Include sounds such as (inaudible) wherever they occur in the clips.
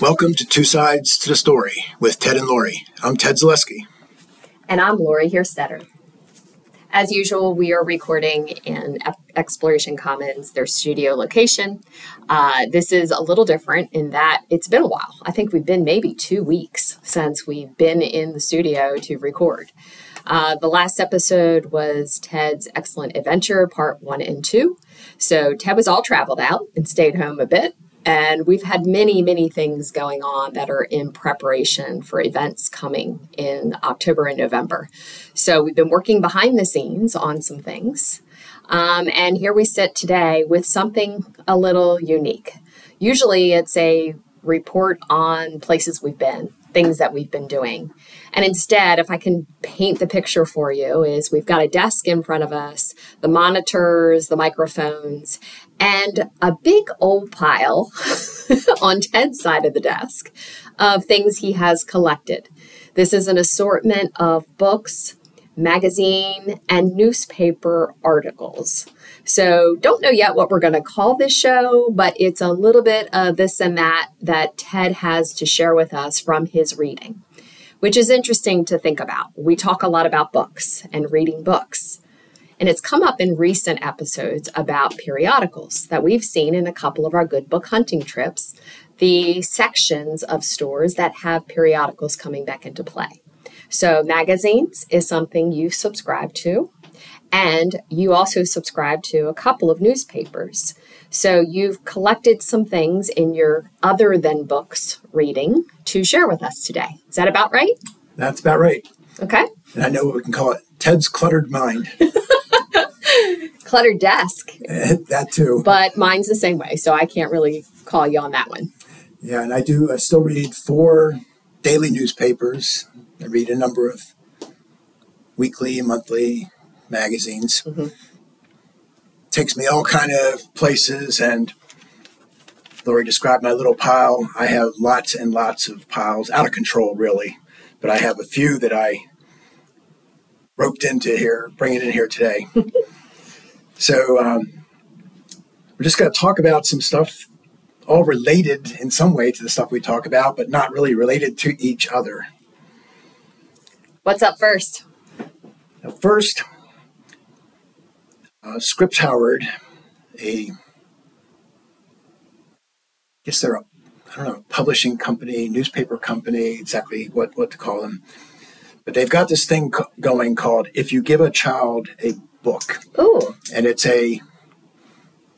Welcome to Two Sides to the Story with Ted and Lori. I'm Ted Zaleski. And I'm Lori Hirstetter. As usual, we are recording in Exploration Commons, their studio location. Uh, this is a little different in that it's been a while. I think we've been maybe two weeks since we've been in the studio to record. Uh, the last episode was Ted's Excellent Adventure, part one and two. So Ted was all traveled out and stayed home a bit. And we've had many, many things going on that are in preparation for events coming in October and November. So we've been working behind the scenes on some things. Um, and here we sit today with something a little unique. Usually it's a report on places we've been, things that we've been doing. And instead, if I can paint the picture for you, is we've got a desk in front of us, the monitors, the microphones, and a big old pile (laughs) on Ted's side of the desk of things he has collected. This is an assortment of books, magazine, and newspaper articles. So, don't know yet what we're going to call this show, but it's a little bit of this and that that Ted has to share with us from his reading, which is interesting to think about. We talk a lot about books and reading books. And it's come up in recent episodes about periodicals that we've seen in a couple of our good book hunting trips, the sections of stores that have periodicals coming back into play. So, magazines is something you subscribe to, and you also subscribe to a couple of newspapers. So, you've collected some things in your other than books reading to share with us today. Is that about right? That's about right. Okay. And I know what we can call it Ted's cluttered mind. (laughs) cluttered desk. that too. But mine's the same way, so I can't really call you on that one. Yeah, and I do. I still read four daily newspapers. I read a number of weekly, monthly magazines. Mm-hmm. Takes me all kind of places, and Lori described my little pile. I have lots and lots of piles, out of control, really. But I have a few that I roped into here, bringing in here today. (laughs) so um, we're just going to talk about some stuff, all related in some way to the stuff we talk about, but not really related to each other. What's up first? Now, first, uh, Scripps Howard, a I guess they're a, I don't know, publishing company, newspaper company, exactly what, what to call them. But they've got this thing co- going called "If You Give a Child a Book," Ooh. and it's a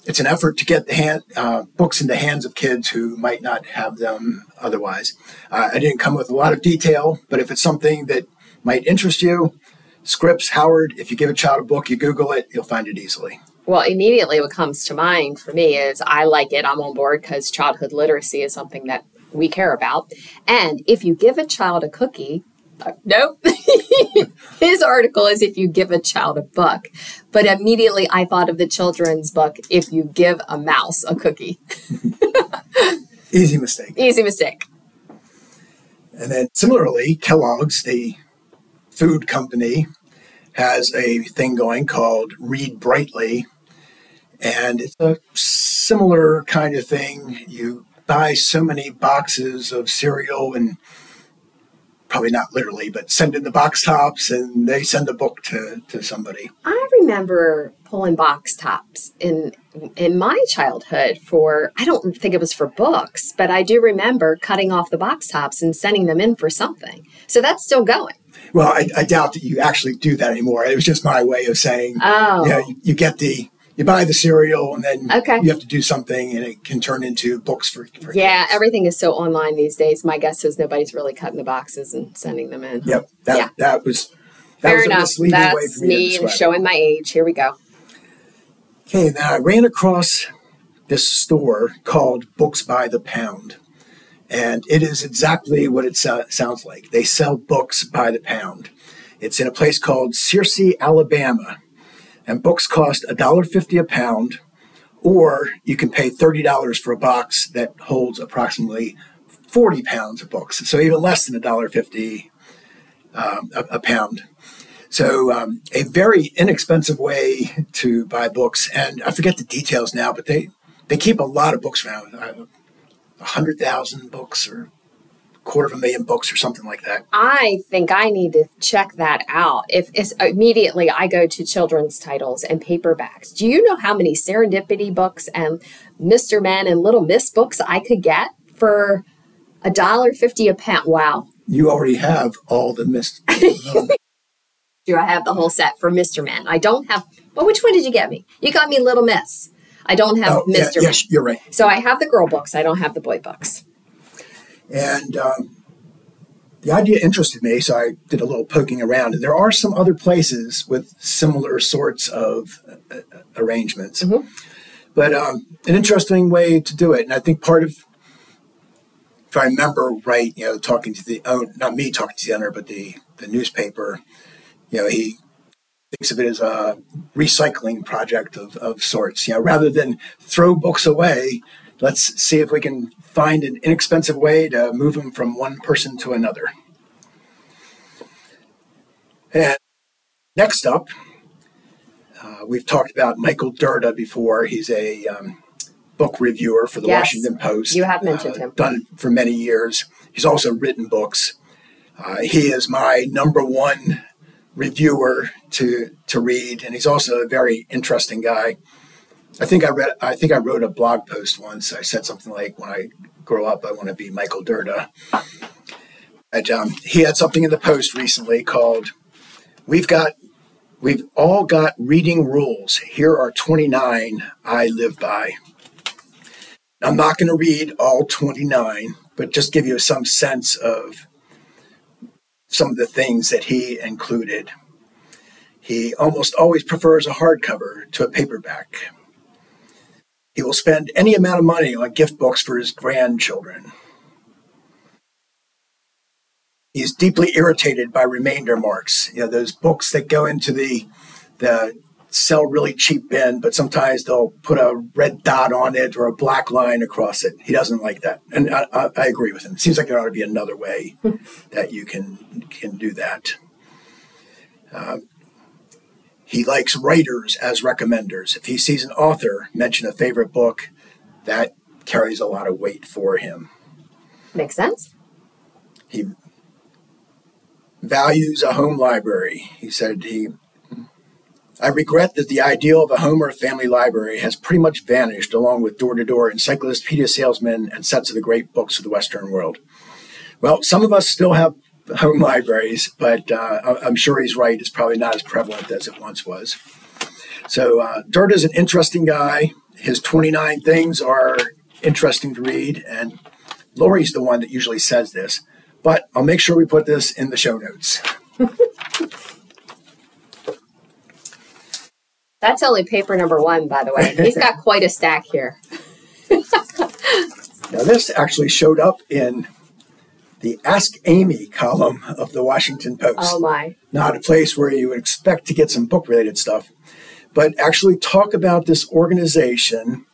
it's an effort to get the hand, uh, books in the hands of kids who might not have them otherwise. Uh, I didn't come with a lot of detail, but if it's something that might interest you, Scripps, Howard, if you give a child a book, you Google it, you'll find it easily. Well, immediately what comes to mind for me is I like it, I'm on board because childhood literacy is something that we care about. And if you give a child a cookie, nope. (laughs) His article is if you give a child a book. But immediately I thought of the children's book, if you give a mouse a cookie. (laughs) Easy mistake. Easy mistake. And then similarly, Kellogg's, the food company, has a thing going called Read Brightly. And it's a similar kind of thing. You buy so many boxes of cereal and probably not literally, but send in the box tops and they send a book to, to somebody. I remember pulling box tops in in my childhood for I don't think it was for books, but I do remember cutting off the box tops and sending them in for something. So that's still going. Well, I, I doubt that you actually do that anymore. It was just my way of saying, oh, you, know, you, you get the you buy the cereal and then okay. you have to do something and it can turn into books for, for yeah kids. everything is so online these days. My guess is nobody's really cutting the boxes and sending them in. Yep that, yeah. that was that fair was enough. that's way me, me showing my age. Here we go. Okay now i ran across this store called books by the pound and it is exactly what it so- sounds like. They sell books by the pound. It's in a place called searcy alabama and books cost $1.50 a pound, or you can pay $30 for a box that holds approximately 40 pounds of books, so even less than $1.50 um, a, a, pound. So, um, a very inexpensive way to buy books, and I forget the details now, but they, they keep a lot of books around. Uh, hundred thousand books or quarter of a million books or something like that. I think I need to check that out. If it's immediately I go to children's titles and paperbacks. Do you know how many serendipity books and Mr. Men and Little Miss books I could get for a dollar fifty a pound? Wow. You already have all the Miss. (laughs) Do I have the whole set for Mr. Men? I don't have. Well, which one did you get me? You got me Little Miss. I don't have Oh, yeah, Mr. yes, you're right. So I have the girl books. I don't have the boy books. And um, the idea interested me, so I did a little poking around. And there are some other places with similar sorts of uh, arrangements. But um, an interesting way to do it. And I think part of, if I remember right, you know, talking to the own, not me talking to the owner, but the, the newspaper, you know, he thinks of it as a recycling project of, of sorts. You know, rather than throw books away, let's see if we can find an inexpensive way to move them from one person to another. And next up, uh, we've talked about Michael Dirda before. He's a um, book reviewer for the Yes, Washington Post. you have mentioned Uh, him. Done it for many years. He's also written books. Uh, he is my number one reviewer to to read, and he's also a very interesting guy. I think I read. I think I wrote a blog post once. I said something like, "When I grow up, I want to be Michael Dirda." And um, he had something in the post recently called "We've got, we've all got reading rules. Here are twenty nine I live by." I'm not going to read all twenty nine, but just give you some sense of some of the things that he included. He almost always prefers a hardcover to a paperback. He will spend any amount of money on gift books for his grandchildren. He is deeply irritated by remainder marks. You know, those books that go into the the sell really cheap bin, but sometimes they'll put a red dot on it or a black line across it. He doesn't like that, and I, I, I agree with him. It seems like there ought to be another way (laughs) that you can can do that. Um, he likes writers as recommenders. If he sees an author mention a favorite book, that carries a lot of weight for him. Makes sense. He values a home library. He said he I regret that the ideal of a home or family library has pretty much vanished along with door-to-door encyclopedia salesmen and sets of the great books of the Western world. Well, some of us still have home libraries, but uh, I'm sure he's right. It's probably not as prevalent as it once was. So uh, Dirda is an interesting guy. His 29 things are interesting to read, and Lori's the one that usually says this, but I'll make sure we put this in the show notes. (laughs) That's only paper number one, by the way. He's got quite a stack here. (laughs) Now, this actually showed up in the Ask Amy column of the Washington Post. Oh my. Not a place where you would expect to get some book related stuff, but actually talk about this organization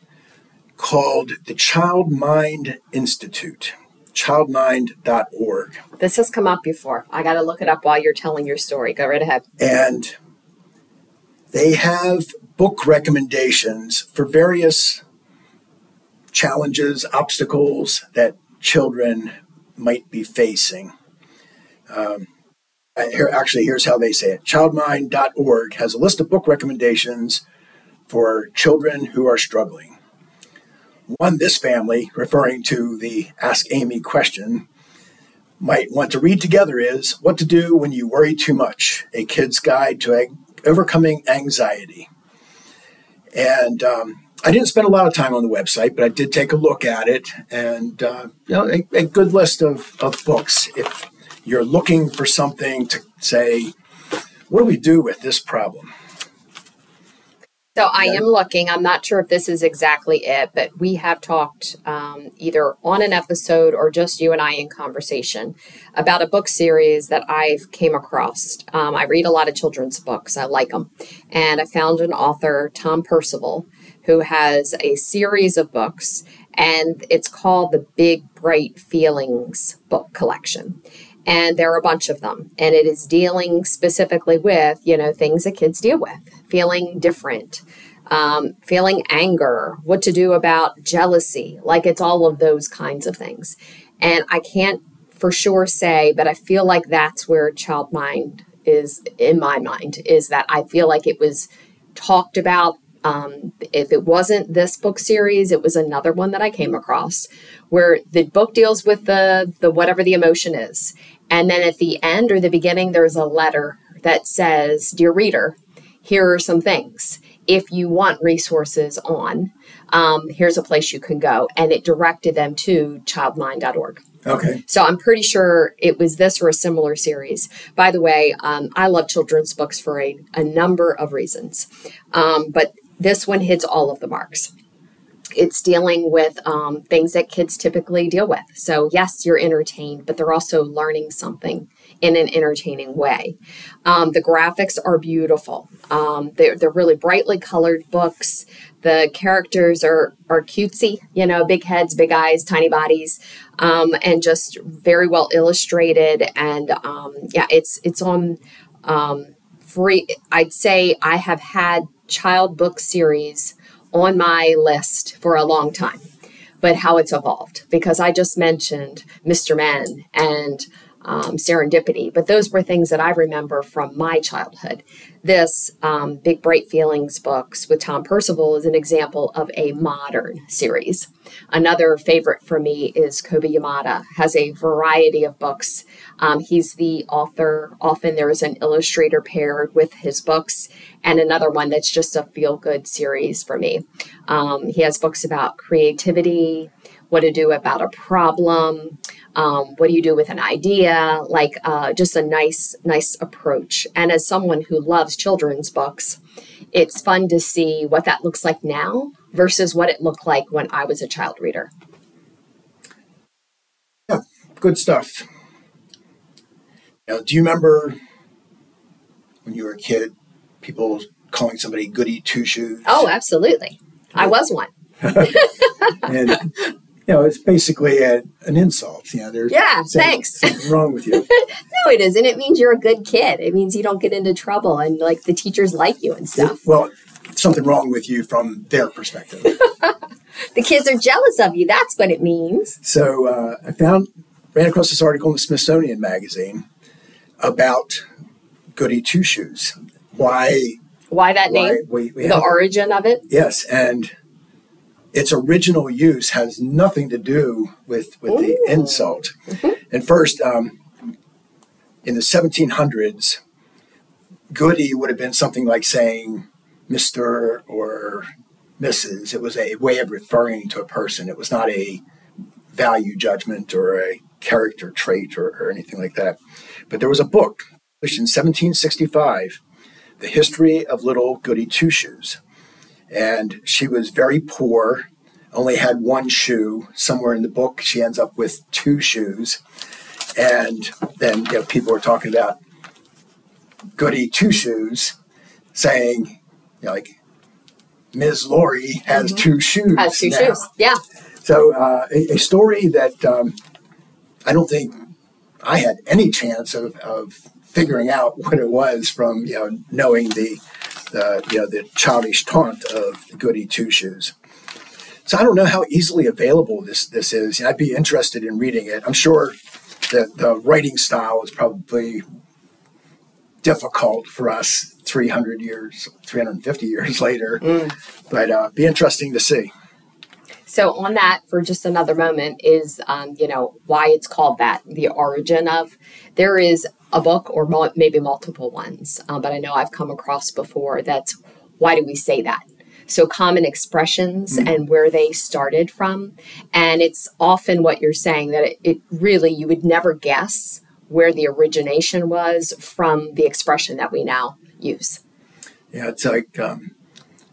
called the Child Mind Institute, childmind.org. This has come up before. I got to look it up while you're telling your story. Go right ahead. And they have book recommendations for various challenges, obstacles that children might be facing. Um, here, actually, here's how they say it childmind.org has a list of book recommendations for children who are struggling. One, this family, referring to the Ask Amy question, might want to read together is What to Do When You Worry Too Much A Kid's Guide to Overcoming Anxiety. And um, I didn't spend a lot of time on the website, but I did take a look at it and, uh, you know, a, a good list of, of books. If you're looking for something to say, what do we do with this problem? So I am looking. I'm not sure if this is exactly it, but we have talked um, either on an episode or just you and I in conversation about a book series that I've came across. Um, I read a lot of children's books. I like them, and I found an author, Tom Percival, who has a series of books, and it's called the Big Bright Feelings Book Collection and there are a bunch of them and it is dealing specifically with you know things that kids deal with feeling different um, feeling anger, what to do about jealousy. Like it's all of those kinds of things. And I can't for sure say, but I feel like that's where child mind is in my mind, is that I feel like it was talked about. Um, if it wasn't this book series, it was another one that I came across where the book deals with the the whatever the emotion is, and then at the end or the beginning, there's a letter that says, "Dear reader, here are some things." if you want resources on, um, here's a place you can go. And it directed them to childmind.org. Okay. So I'm pretty sure it was this or a similar series. By the way, um, I love children's books for a, a number of reasons, um, but this one hits all of the marks. It's dealing with um, things that kids typically deal with. So, yes, you're entertained, but they're also learning something in an entertaining way. Um, the graphics are beautiful. Um, they're, they're really brightly colored books. The characters are, are cutesy, you know, big heads, big eyes, tiny bodies, um, and just very well illustrated. And um, yeah, it's it's on um, free. I'd say I have had child book series on my list for a long time but how it's evolved because I just mentioned Mr. Men and um, serendipity. But those were things that I remember from my childhood. This um, Big Bright Feelings books with Tom Percival is an example of a modern series. Another favorite for me is Kobi Yamada, has a variety of books. Um, he's the author. Often there is an illustrator paired with his books, and another one that's just a feel good series for me. Um, he has books about creativity, what to do about a problem, um, what do you do with an idea? Like uh, just a nice nice approach. And as someone who loves children's books it's fun to see what that looks like now versus what it looked like when i was a child reader. Yeah good stuff. Now, do you remember when you were a kid people calling somebody goody two shoes? Oh absolutely. I was one. (laughs) And you know, it's basically a, an insult. You know, there's yeah, thanks. Something wrong with you. (laughs) no, it isn't. It means you're a good kid. It means you don't get into trouble and like the teachers like you and stuff. Well, something wrong with you from their perspective. (laughs) the kids are jealous of you. That's what it means. So uh, I found ran across this article in the Smithsonian magazine about Goody Two Shoes. Why? Why that why name? We, we the origin of it. Yes, and its original use has nothing to do with, with the insult. Mm-hmm. And first, um, in the 1700s, goody would have been something like saying Mr. or Mrs. It was a way of referring to a person. It was not a value judgment or a character trait or, or anything like that. But there was a book published in 1765, The History of Little Goody Two Shoes and she was very poor, only had one shoe. Somewhere in the book, she ends up with two shoes. And then you know, people were talking about Goody Two Shoes, saying, you know, like, Ms. Lori has mm-hmm. two shoes. Has two now. shoes, yeah. So, uh, a, a, story that um, I don't think I had any chance of, of figuring out (laughs) what it was from you know knowing the the you know the childish taunt of goody two shoes. So I don't know how easily available this this is. I'd be interested in reading it. I'm sure that the writing style is probably difficult for us 300 years, 350 years (laughs) later, mm. but uh, be interesting to see. So on that, for just another moment, is um, you know why it's called that, the origin of. There is a book or maybe multiple ones, um, but I know I've come across before that's why do we say that? So, common expressions mm-hmm. and where they started from. And it's often what you're saying that it, it, really, you would never guess where the origination was from the expression that we now use. Yeah, it's like um,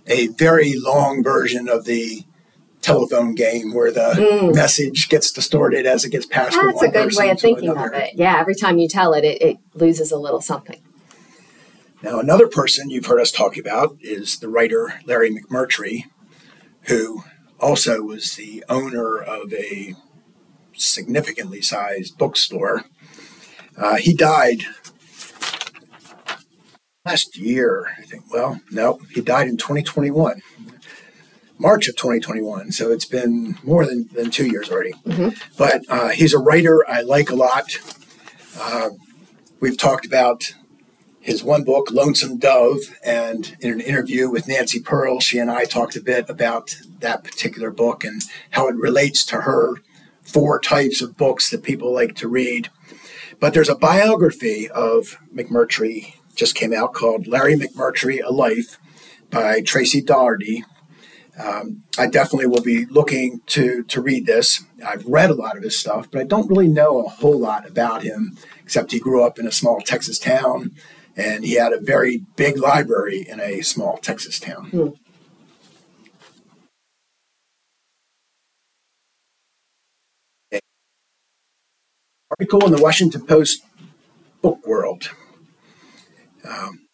a very long version of the telephone game where the mm. message gets distorted as it gets passed. Along. That's a good way of thinking of it. Yeah, every time you tell it, it, it loses a little something. Now, another person you've heard us talk about is the writer Larry McMurtry, who also was the owner of a significantly sized bookstore. Uh, he died last year, I think. Well, no, he died in 2021, March of 2021. So it's been more than, than two years already. Mm-hmm. But uh, he's a writer I like a lot. Uh, we've talked about his one book, Lonesome Dove, and in an interview with Nancy Pearl, she and I talked a bit about that particular book and how it relates to her four types of books that people like to read. But there's a biography of McMurtry just came out called Larry McMurtry: A Life by Tracy Daugherty. Um, I definitely will be looking to to read this. I've read a lot of his stuff, but I don't really know a whole lot about him, except he grew up in a small Texas town, and he had a very big library in a small Texas town. Hmm. Article in the Washington Post Book World um,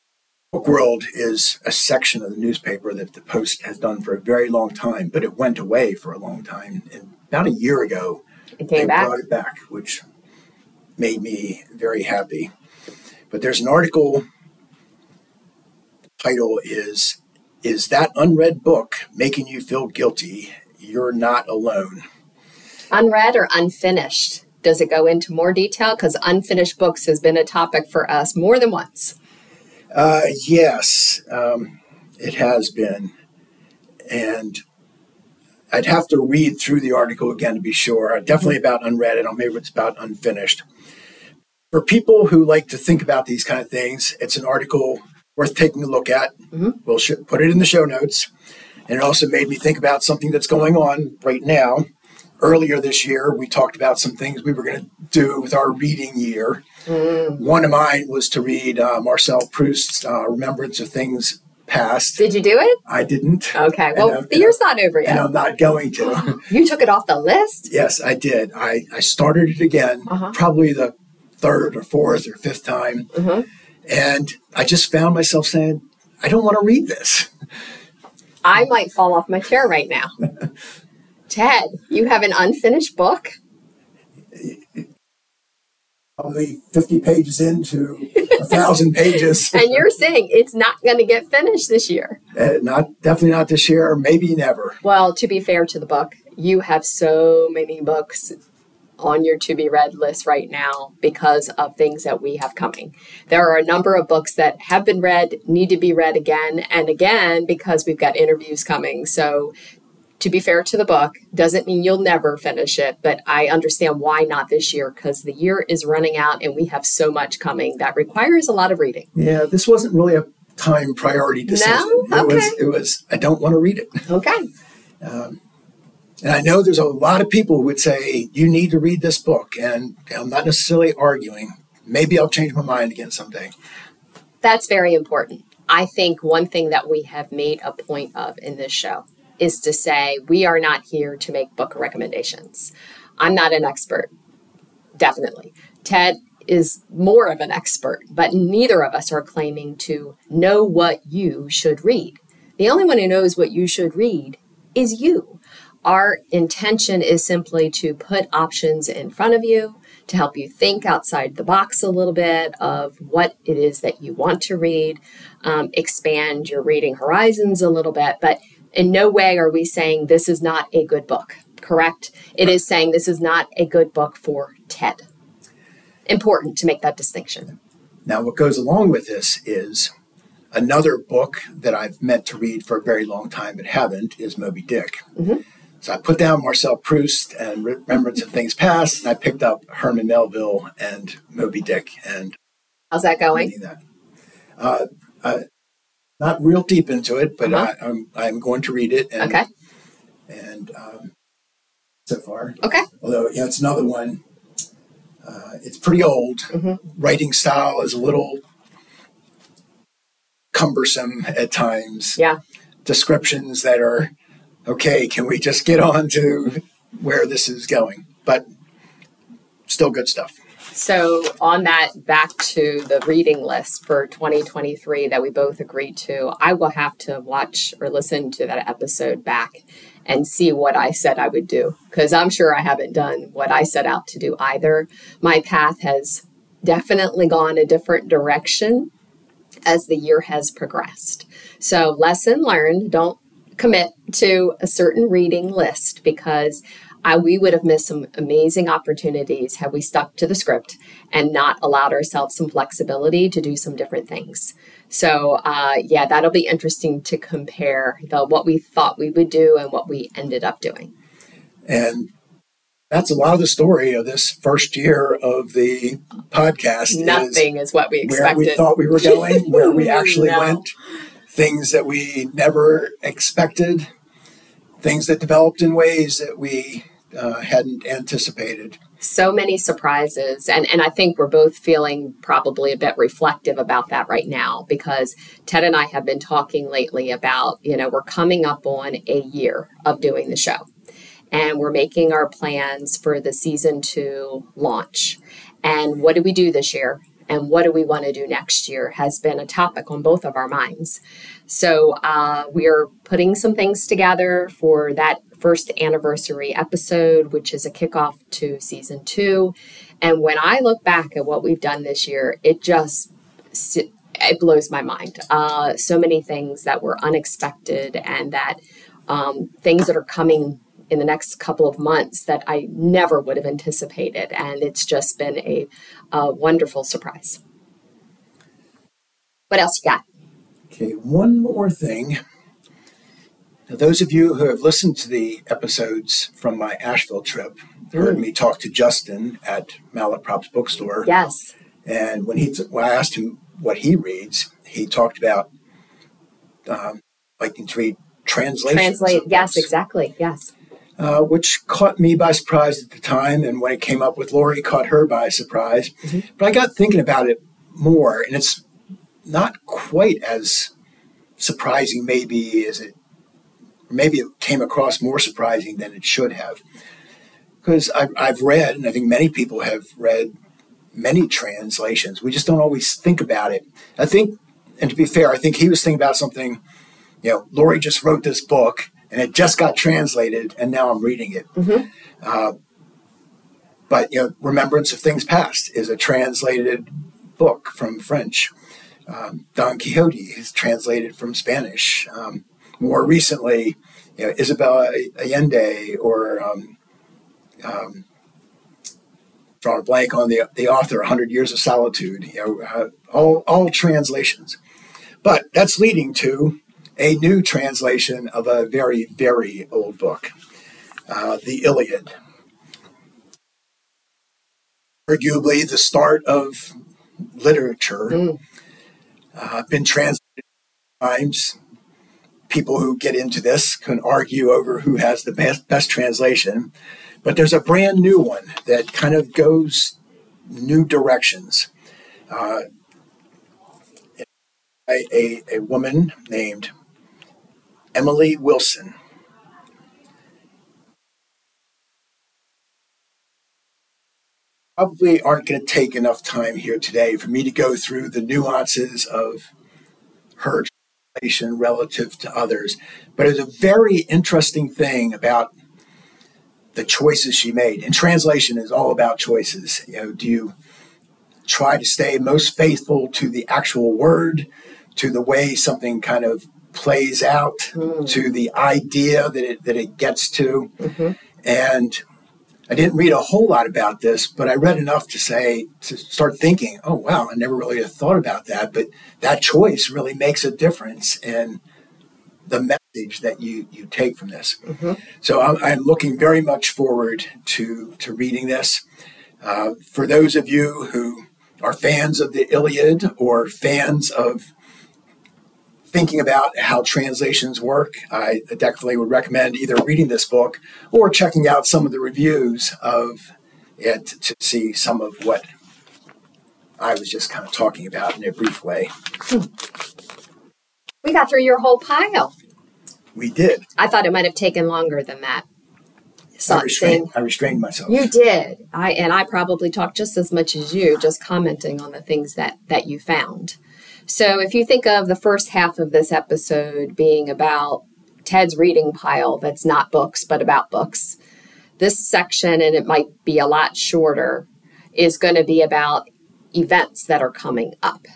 World is a section of the newspaper that the Post has done for a very long time, but it went away for a long time. And about a year ago, it came they back. brought it back, which made me very happy. But there's an article. The title is "Is that unread book making you feel guilty? You're not alone." Unread or unfinished? Does it go into more detail? Because unfinished books has been a topic for us more than once. Uh, yes, um, it has been. And I'd have to read through the article again to be sure. Definitely about unread, and maybe it's about unfinished. For people who like to think about these kind of things, it's an article worth taking a look at. Mm-hmm. We'll sh- put it in the show notes. And it also made me think about something that's going on right now. Earlier this year, we talked about some things we were going to do with our reading year. Mm. One of mine was to read uh, Marcel Proust's uh, Remembrance of Things Past. Did you do it? I didn't. Okay. Well, the year's not over yet. And I'm not going to. (laughs) you took it off the list? Yes, I did. I, I started it again, uh-huh. probably the third or fourth or fifth time. Mm-hmm. And I just found myself saying, I don't want to read this. I might fall off my chair right now. (laughs) Ted, you have an unfinished book? probably 50 pages into a thousand pages. (laughs) and you're saying it's not going to get finished this year? Uh, not definitely not this year, maybe never. Well, to be fair to the book, you have so many books on your to be read list right now because of things that we have coming. There are a number of books that have been read, need to be read again and again because we've got interviews coming. So to be fair to the book, doesn't mean you'll never finish it, but I understand why not this year because the year is running out and we have so much coming that requires a lot of reading. Yeah, this wasn't really a time priority decision. No? Okay. It was, it was I don't want to read it. Okay. Um, and I know there's a lot of people who would say, you need to read this book. And I'm not necessarily arguing. Maybe I'll change my mind again someday. That's very important. I think one thing that we have made a point of in this show is to say we are not here to make book recommendations. I'm not an expert, definitely. Ted is more of an expert, but neither of us are claiming to know what you should read. The only one who knows what you should read is you. Our intention is simply to put options in front of you to help you think outside the box a little bit of what it is that you want to read, um, expand your reading horizons a little bit. But in no way are we saying this is not a good book, correct? It is saying this is not a good book for Ted. Important to make that distinction. Now, what goes along with this is another book that I've meant to read for a very long time but haven't is Moby Dick. Mm-hmm. So I put down Marcel Proust and Remembrance of Things Past, and I picked up Herman Melville and Moby Dick. And how's that going? That. Uh, uh, not real deep into it, but uh-huh. I, am I'm, I'm going to read it. And, okay. And um, so far, okay. Although yeah, it's another one. Uh, it's pretty old. Mm-hmm. Writing style is a little cumbersome at times. Yeah. Descriptions that are okay. Can we just get on to where this is going? But still good stuff. So, on that, back to the reading list for 2023 that we both agreed to, I will have to watch or listen to that episode back and see what I said I would do because I'm sure I haven't done what I set out to do either. My path has definitely gone a different direction as the year has progressed. So, lesson learned don't commit to a certain reading list because I, we would have missed some amazing opportunities had we stuck to the script and not allowed ourselves some flexibility to do some different things. So, uh, yeah, that'll be interesting to compare the what we thought we would do and what we ended up doing. And that's a lot of the story of this first year of the podcast. Nothing is, is what we expected. Where we thought we were going, where we (laughs) actually no. went, things that we never expected, things that developed in ways that we uh, hadn't anticipated. So many surprises. And, and I think we're both feeling probably a bit reflective about that right now because Ted and I have been talking lately about, you know, we're coming up on a year of doing the show and we're making our plans for the season two launch. And what do we do this year? And what do we want to do next year has been a topic on both of our minds. So uh, we are putting some things together for that first anniversary episode, which is a kickoff to season two. And when I look back at what we've done this year, it just it blows my mind. Uh, so many things that were unexpected, and that um, things that are coming in the next couple of months that I never would have anticipated. And it's just been a, a wonderful surprise. What else you got? Okay, one more thing. Now, those of you who have listened to the episodes from my Asheville trip heard mm. me talk to Justin at Malaprop's bookstore. Yes. And when he when I asked him what he reads, he talked about um, liking to read translations. Translate, yes, exactly, yes. Uh, which caught me by surprise at the time. And when it came up with Lori, caught her by surprise. Mm-hmm. But I got thinking about it more, and it's not quite as surprising, maybe, as it, maybe it came across more surprising than it should have. Because I've, I've read, and I think many people have read many translations. We just don't always think about it. I think, and to be fair, I think he was thinking about something, you know, Lori just wrote this book and it just got translated, and now I'm reading it. Mm-hmm. Uh, but you know, Remembrance of Things Past is a translated book from French. Um, Don Quixote is translated from Spanish. Um, more recently, you know, Isabel Allende or um, um, drawn a blank on the the author, Hundred Years of Solitude. You know, uh, all all translations. But that's leading to a new translation of a very, very old book, uh, the Iliad. Arguably the start of literature, mm. uh, been translated times. People who get into this can argue over who has the best, best translation, but there's a brand new one that kind of goes new directions. Uh, a, a, a woman named Emily Wilson. Probably aren't going to take enough time here today for me to go through the nuances of her translation relative to others, but it's a very interesting thing about the choices she made. And translation is all about choices. You know, do you try to stay most faithful to the actual word, to the way something kind of plays out mm. to the idea that it, that it gets to. Mm-hmm. And I didn't read a whole lot about this, but I read enough to say, to start thinking, oh, wow, I never really thought about that. But that choice really makes a difference in the message that you, you take from this. Mm-hmm. So I'm, I'm, looking very much forward to, to reading this. Uh, for those of you who are fans of the Iliad or fans of thinking about how translations work, I definitely would recommend either reading this book or checking out some of the reviews of it to see some of what I was just kind of talking about in a brief way. We got through your whole pile. We did. I thought it might have taken longer than that. I restrained, I restrained myself. You did. I and I probably talked just as much as you, just commenting on the things that that you found. So if you think of the first half of this episode being about Ted's reading pile that's not books, but about books, this section, and it might be a lot shorter, is going to be about events that are coming up.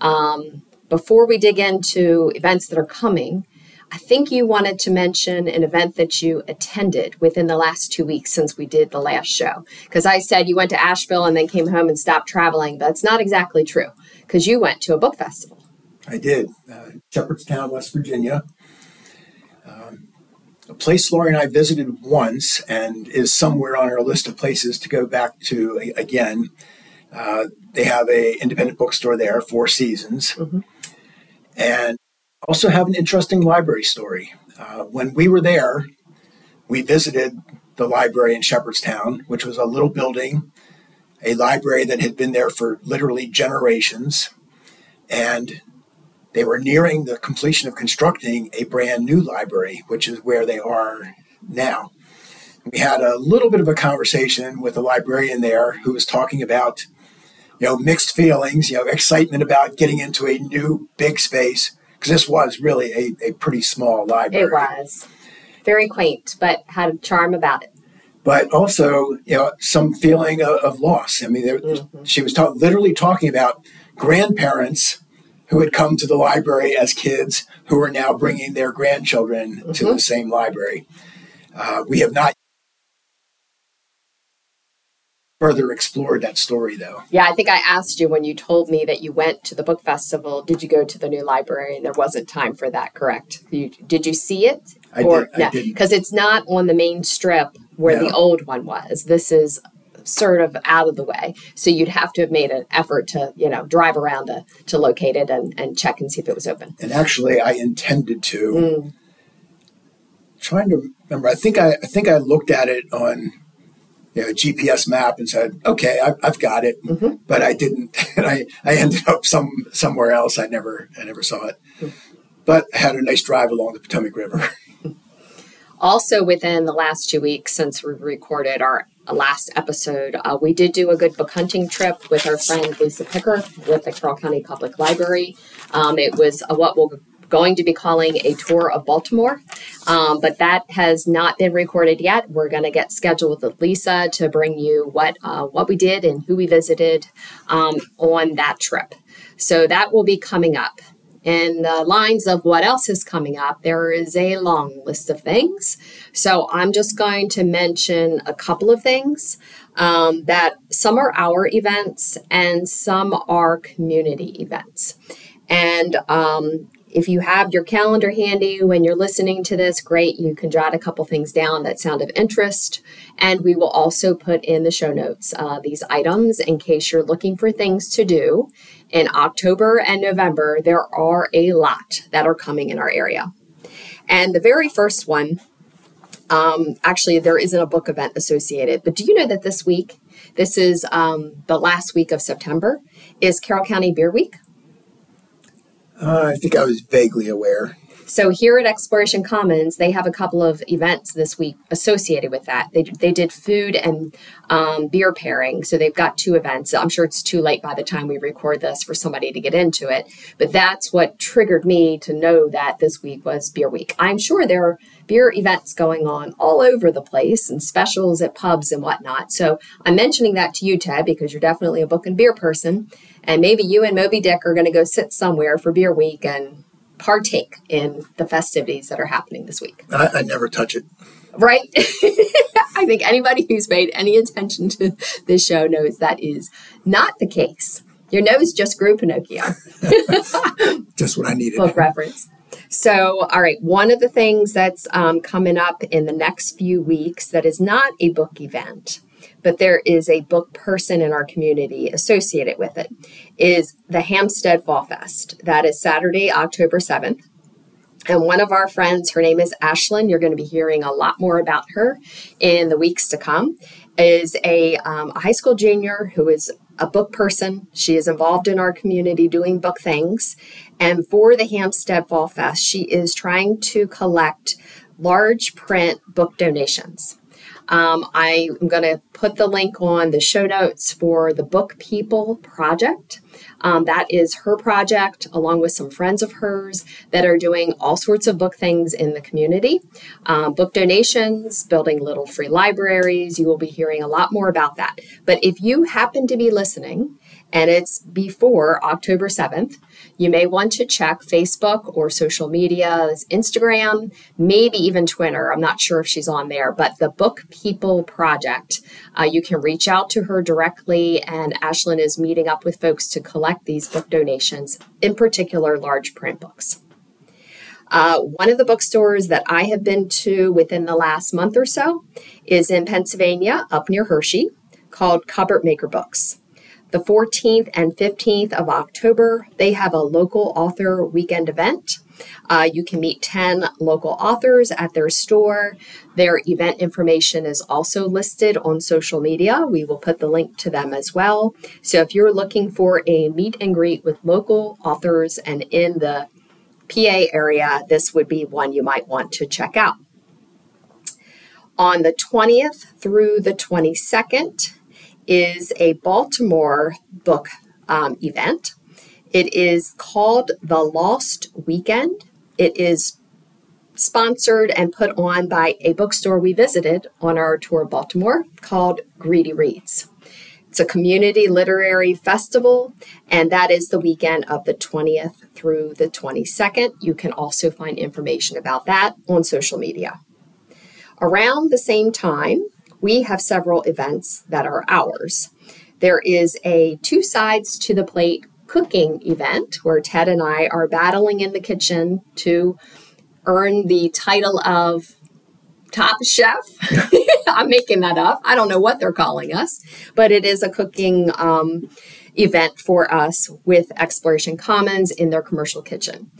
Um, before we dig into events that are coming, I think you wanted to mention an event that you attended within the last two weeks since we did the last show. Because I said you went to Asheville and then came home and stopped traveling, but that's not exactly true because you went to a book festival. I did. Uh, Shepherdstown, West Virginia. Um, a place Lori and I visited once and is somewhere on our list of places to go back to again. Uh, they have a independent bookstore there, Four Seasons, mm-hmm. and also have an interesting library story. Uh, when we were there, we visited the library in Shepherdstown, which was a little building, a library that had been there for literally generations, and they were nearing the completion of constructing a brand new library, which is where they are now. We had a little bit of a conversation with a librarian there who was talking about, you know, mixed feelings, you know, excitement about getting into a new big space, because this was really a, a pretty small library. It was very quaint, but had a charm about it. But also, you know, some feeling of, of loss. I mean, there, mm-hmm. she was ta- literally talking about grandparents who had come to the library as kids who are now bringing their grandchildren mm-hmm. to the same library. Uh, we have not further explored that story though. Yeah, I think I asked you when you told me that you went to the book festival, did you go to the new library? And there wasn't time for that, correct? You, did you see it? I or, did. Because it's not on the main strip where no. the old one was. This is sort of out of the way. So you'd have to have made an effort to, you know, drive around to, to locate it and, and check and see if it was open. And actually, I intended to. Mm. Trying to remember, I think I, I think I looked at it on you know, GPS map and said, "Okay, I, have got it," mm-hmm. but I didn't. (laughs) And I, I ended up some somewhere else. I never I never saw it, mm-hmm. but I had a nice drive along the Potomac River. (laughs) also, within the last two weeks since we recorded our last episode, uh, we did do a good book hunting trip with our friend Lisa Picker with the Carroll County Public Library. Um, it was a, what we'll going to be calling a tour of Baltimore, um, but that has not been recorded yet. We're going to get scheduled with Lisa to bring you what uh, what we did and who we visited um, on that trip. So that will be coming up. In the lines of what else is coming up, there is a long list of things. So I'm just going to mention a couple of things um, that some are our events and some are community events. And um, if you have your calendar handy when you're listening to this, great. You can jot a couple things down that sound of interest. And we will also put in the show notes uh, these items in case you're looking for things to do. In October and November, there are a lot that are coming in our area. And the very first one, um, actually, there isn't a book event associated, but do you know that this week, this is um, the last week of September, is Carroll County Beer Week? Uh, I think I was vaguely aware. So here at Exploration Commons, they have a couple of events this week associated with that. They, they did food and um, beer pairing. So they've got two events. I'm sure it's too late by the time we record this for somebody to get into it. But that's what triggered me to know that this week was Beer Week. I'm sure there are beer events going on all over the place and specials at pubs and whatnot. So I'm mentioning that to you, Ted, because you're definitely a book and beer person. And maybe you and Moby Dick are going to go sit somewhere for beer week and partake in the festivities that are happening this week. I, I never touch it. Right? (laughs) I think anybody who's paid any attention to this show knows that is not the case. Your nose just grew, Pinocchio. (laughs) just what I needed. Book reference. So, all right, one of the things that's um, coming up in the next few weeks that is not a book event but there is a book person in our community associated with it, is the Hampstead Fall Fest. That is Saturday, October 7th. And one of our friends, her name is Ashlyn, you're going to be hearing a lot more about her in the weeks to come, is a, um, a high school junior who is a book person. She is involved in our community doing book things. And for the Hampstead Fall Fest, she is trying to collect large print book donations. Um, I am going to put the link on the show notes for the Book People Project. Um, that is her project, along with some friends of hers that are doing all sorts of book things in the community. Um, book donations, building little free libraries. You will be hearing a lot more about that. But if you happen to be listening and it's before October 7th. You may want to check Facebook or social media, Instagram, maybe even Twitter. I'm not sure if she's on there, but the Book People Project. Uh, you can reach out to her directly, and Ashlyn is meeting up with folks to collect these book donations, in particular, large print books. Uh, one of the bookstores that I have been to within the last month or so is in Pennsylvania, up near Hershey, called Cupboard Maker Books. The 14th and 15th of October, they have a local author weekend event. Uh, you can meet 10 local authors at their store. Their event information is also listed on social media. We will put the link to them as well. So if you're looking for a meet and greet with local authors and in the PA area, this would be one you might want to check out. On the 20th through the 22nd is a Baltimore book um, event. It is called The Lost Weekend. It is sponsored and put on by a bookstore we visited on our tour of Baltimore called Greedy Reads. It's a community literary festival, and that is the weekend of the 20th through the 22nd. You can also find information about that on social media. Around the same time, we have several events that are ours. There is a two sides to the plate cooking event where Ted and I are battling in the kitchen to earn the title of top chef. (laughs) I'm making that up. I don't know what they're calling us, but it is a cooking um, event for us with Exploration Commons in their commercial kitchen.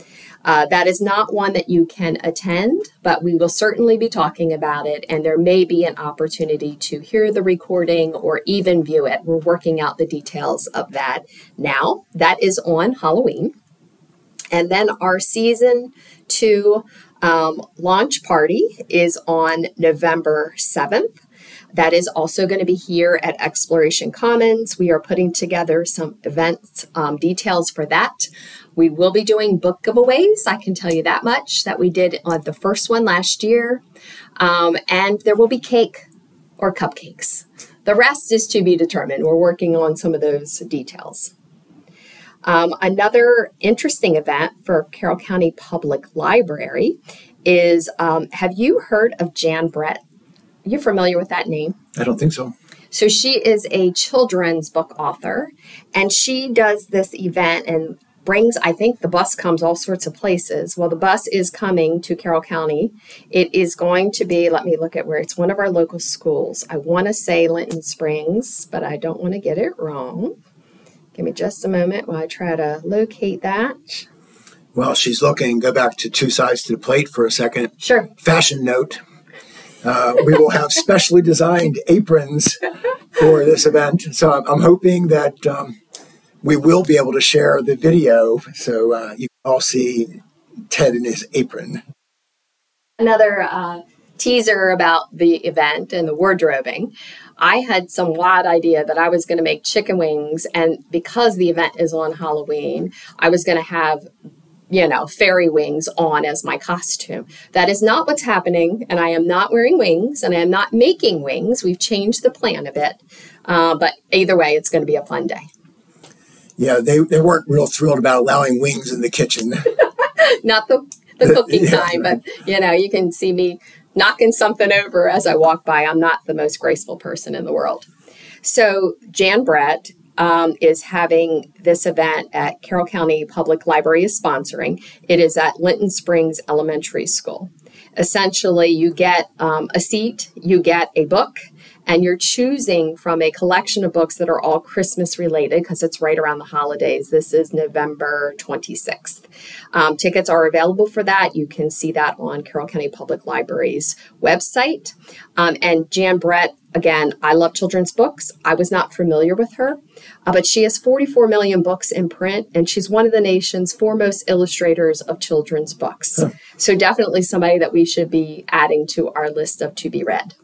Uh, that is not one that you can attend, but we will certainly be talking about it, and there may be an opportunity to hear the recording or even view it. We're working out the details of that now. That is on Halloween. And then our season two um, launch party is on November 7th. That is also going to be here at Exploration Commons. We are putting together some events um, details for that. We will be doing book giveaways. I can tell you that much that we did on the first one last year. Um, and there will be cake or cupcakes. The rest is to be determined. We're working on some of those details. Um, another interesting event for Carroll County Public Library is um, have you heard of Jan Brett? Are you familiar with that name? I don't think so. So she is a children's book author, and she does this event and brings, I think the bus comes all sorts of places. Well, the bus is coming to Carroll County. It is going to be, let me look at where it's one of our local schools. I want to say Linton Springs, but I don't want to get it wrong. Give me just a moment while I try to locate that. Well, she's looking. Go back to two sides to the plate for a second. Sure. Fashion note. Uh, we will have specially designed aprons for this event. So I'm, I'm hoping that um, we will be able to share the video so uh, you can all see Ted in his apron. Another uh, teaser about the event and the wardrobing. I had some wild idea that I was going to make chicken wings, and because the event is on Halloween, I was going to have you know, fairy wings on as my costume. That is not what's happening, and I am not wearing wings, and I am not making wings. We've changed the plan a bit, uh, but either way, it's going to be a fun day. Yeah, they, they weren't real thrilled about allowing wings in the kitchen. (laughs) not the, the cooking yeah, time, but you know, you can see me knocking something over as I walk by. I'm not the most graceful person in the world. So, Jan Brett um, is having this event at Carroll County Public Library is sponsoring. It is at Linton Springs Elementary School. Essentially, you get um, a seat, you get a book, and you're choosing from a collection of books that are all Christmas related because it's right around the holidays. This is November 26th. Um, tickets are available for that. You can see that on Carroll County Public Library's website. Um, and Jan Brett, again, I love children's books. I was not familiar with her, uh, but she has 44 million books in print, and she's one of the nation's foremost illustrators of children's books. Huh. So, definitely somebody that we should be adding to our list of to be read.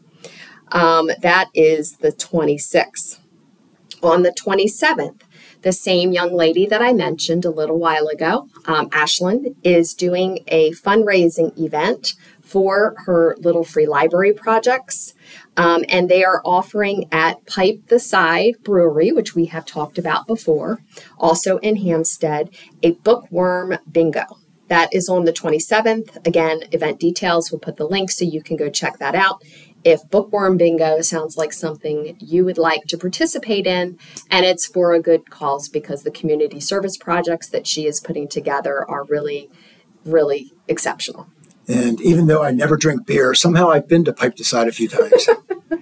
Um, that is the 26th. On the 27th, the same young lady that I mentioned a little while ago, um, Ashlyn, is doing a fundraising event for her little free library projects. Um, and they are offering at Pipe the Side Brewery, which we have talked about before, also in Hampstead, a bookworm bingo. That is on the 27th. Again, event details, we'll put the link so you can go check that out. If Bookworm Bingo sounds like something you would like to participate in, and it's for a good cause because the community service projects that she is putting together are really, really exceptional. And even though I never drink beer, somehow I've been to Pipe the Side a few times. (laughs) (laughs)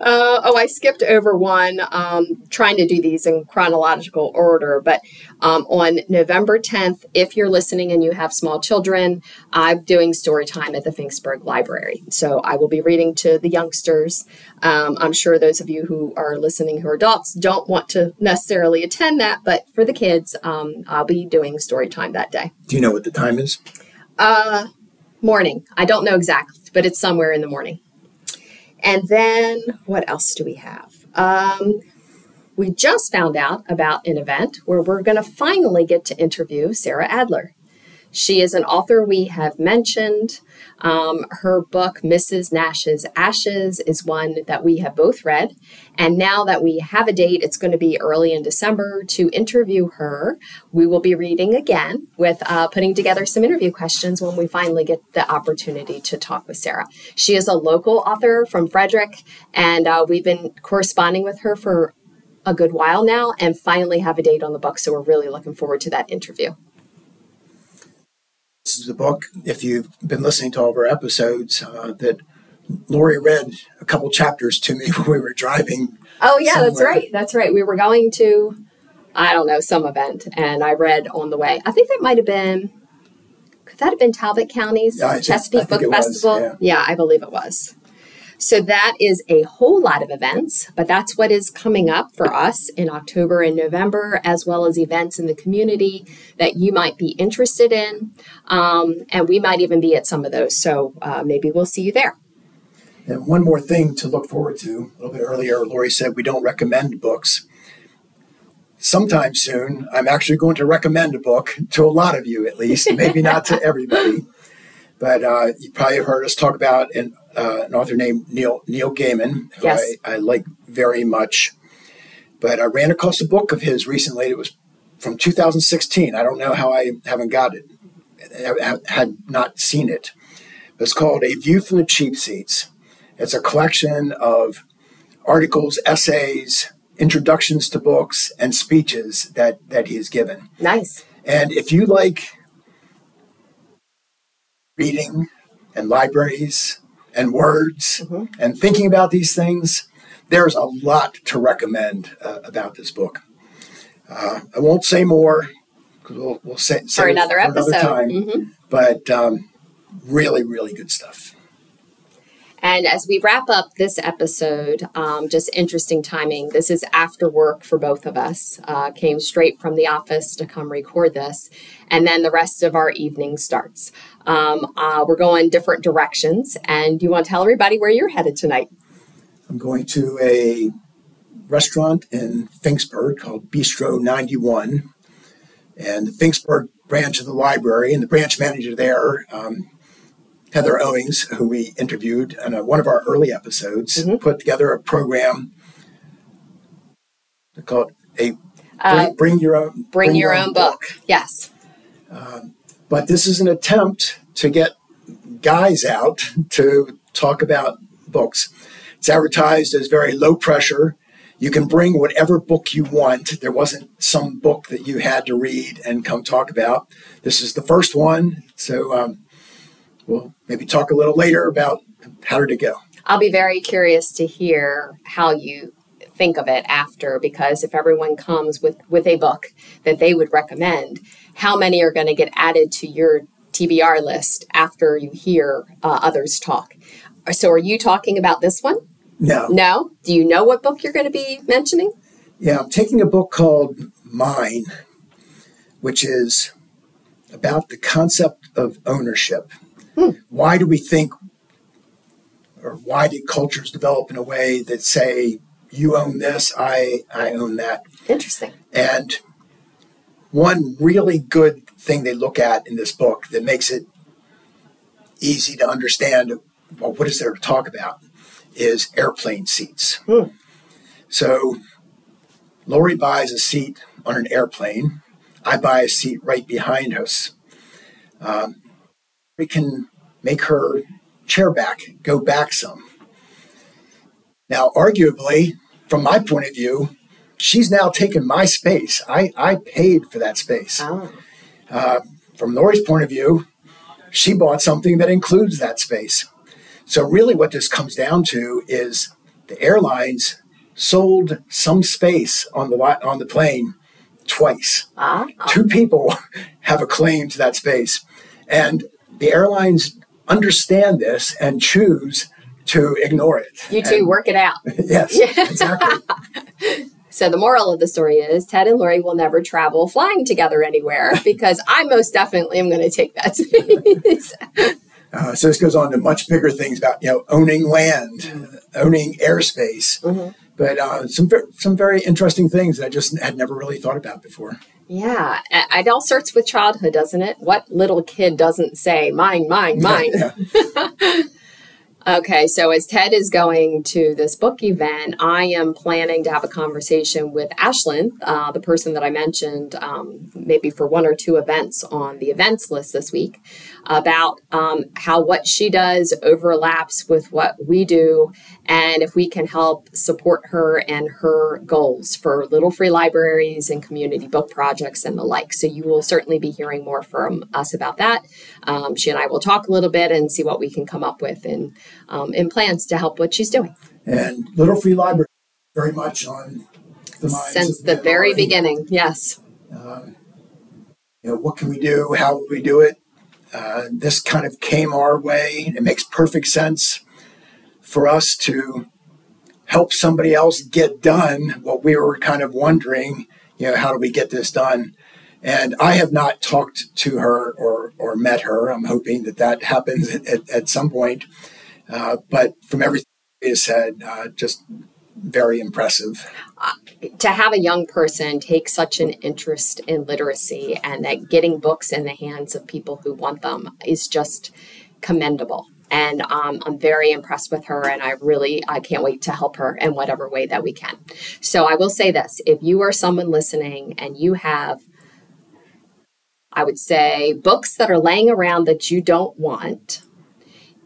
Uh, oh, I skipped over one, um, trying to do these in chronological order. But um, on November 10th, if you're listening and you have small children, I'm doing story time at the Finksburg Library. So I will be reading to the youngsters. Um, I'm sure those of you who are listening who are adults don't want to necessarily attend that, but for the kids, um, I'll be doing story time that day. Do you know what the time is? Uh, morning. I don't know exactly, but it's somewhere in the morning. And then what else do we have? Um, we just found out about an event where we're going to finally get to interview Sarah Adler. She is an author we have mentioned. Um, her book, Mrs. Nash's Ashes, is one that we have both read. And now that we have a date, it's going to be early in December to interview her. We will be reading again with uh, putting together some interview questions when we finally get the opportunity to talk with Sarah. She is a local author from Frederick, and uh, we've been corresponding with her for a good while now and finally have a date on the book. So we're really looking forward to that interview. This is a book, if you've been listening to all of our episodes, uh, that Lori read a couple chapters to me (laughs) when we were driving. Oh, yeah, somewhere. that's right. That's right. We were going to, I don't know, some event, and I read on the way. I think that might have been, could that have been Talbot County's yeah, Chesapeake Book Festival? Was, yeah. yeah, I believe it was. So that is a whole lot of events, but that's what is coming up for us in October and November, as well as events in the community that you might be interested in. Um, and we might even be at some of those. So uh, maybe we'll see you there. And one more thing to look forward to. A little bit earlier, Lori said we don't recommend books. Sometime soon, I'm actually going to recommend a book to a lot of you, at least, (laughs) maybe not to everybody. But uh, you probably heard us talk about an, uh, an author named Neil Neil Gaiman, who yes. I, I, like very much. But I ran across a book of his recently. It was from 2016. I don't know how I haven't got it, I had not seen it. It's called A View from the Cheap Seats. It's a collection of articles, essays, introductions to books, and speeches that that he has given. Nice. And if you like reading and libraries and words mm-hmm. and thinking about these things, there's a lot to recommend uh, about this book. Uh, I won't say more because we'll, we'll say, say for another for episode. Another time, mm-hmm. But um, really, really good stuff. And as we wrap up this episode, um, just interesting timing. This is after work for both of us. Uh, came straight from the office to come record this. And then the rest of our evening starts. Um, uh, we're going different directions. And you want to tell everybody where you're headed tonight? I'm going to a restaurant in Finksburg called Bistro 91. And the Finksburg branch of the library, and the branch manager there um, Heather Owings, who we interviewed in a, one of our early episodes, mm-hmm. put together a program called a uh, bring, bring, your own bring, bring your, your, own, book. book. Yes. Um, but this is an attempt to get guys out to talk about books. It's advertised as very low pressure. You can bring whatever book you want. There wasn't some book that you had to read and come talk about. This is the first one. So um, we'll maybe talk a little later about how did it go. I'll be very curious to hear how you think of it after because if everyone comes with with a book that they would recommend, how many are going to get added to your TBR list after you hear uh, others talk? So are you talking about this one? No. No? Do you know what book you're going to be mentioning? Yeah, I'm taking a book called Mine, which is about the concept of ownership. Why do we think, or why did cultures develop in a way that say, you own this, I, I own that? Interesting. And one really good thing they look at in this book that makes it easy to understand. Well, what is there to talk about? Is airplane seats. Hmm. So Lori buys a seat on an airplane. I buy a seat right behind us. Um, we can make her chair back go back some. Now, arguably, from my point of view, she's now taken my space. I, I paid for that space. Oh. Uh, from Lori's point of view, she bought something that includes that space. So, really, what this comes down to is the airlines sold some space on the on the plane twice. Uh-huh. Two people (laughs) have a claim to that space, and the airlines understand this and choose to ignore it. You two and, work it out. (laughs) yes, exactly. (laughs) So the moral of the story is Ted and Lori will never travel flying together anywhere (laughs) because I most definitely am going to take that space. Uh, so this goes on to much bigger things about you know owning land, mm-hmm. owning airspace, mm-hmm. but uh, some some very interesting things that I just had never really thought about before. Yeah, it all starts with childhood, doesn't it? What little kid doesn't say mine, mine, (laughs) mine? (laughs) Okay, so as Ted is going to this book event, I am planning to have a conversation with Ashlyn, uh, the person that I mentioned, um, maybe for one or two events on the events list this week, about um, how what she does overlaps with what we do, and if we can help support her and her goals for little free libraries and community book projects and the like. So you will certainly be hearing more from us about that. Um, she and I will talk a little bit and see what we can come up with in um, in plans to help what she's doing. And Little Free Library very much on the minds since the very beginning. Yes. Um, you know, what can we do? How will we do it? Uh, this kind of came our way. It makes perfect sense for us to help somebody else get done what we were kind of wondering. You know, how do we get this done? And I have not talked to her or, or met her. I'm hoping that that happens at, at, some point. Uh, but from everything you said, uh, just very impressive. To have a young person take such an interest in literacy and that getting books in the hands of people who want them is just commendable. And um, I'm very impressed with her, and I really I can't wait to help her in whatever way that we can. So I will say this: if you are someone listening and you have I would say books that are laying around that you don't want,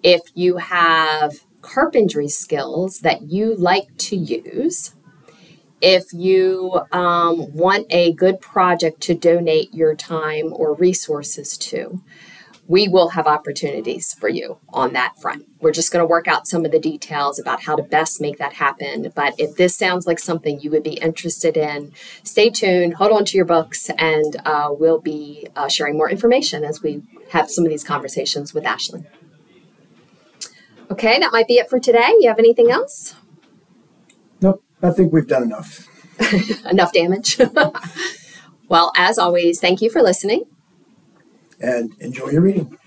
if you have carpentry skills that you like to use, if you um, want a good project to donate your time or resources to, we will have opportunities for you on that front. We're just going to work out some of the details about how to best make that happen. But if this sounds like something you would be interested in, stay tuned, hold on to your books, and uh, we'll be uh, sharing more information as we have some of these conversations with Ashlyn. Okay, that might be it for today. You have anything else? Nope, I think we've done enough. (laughs) enough damage. (laughs) well, as always, thank you for listening. And enjoy your reading.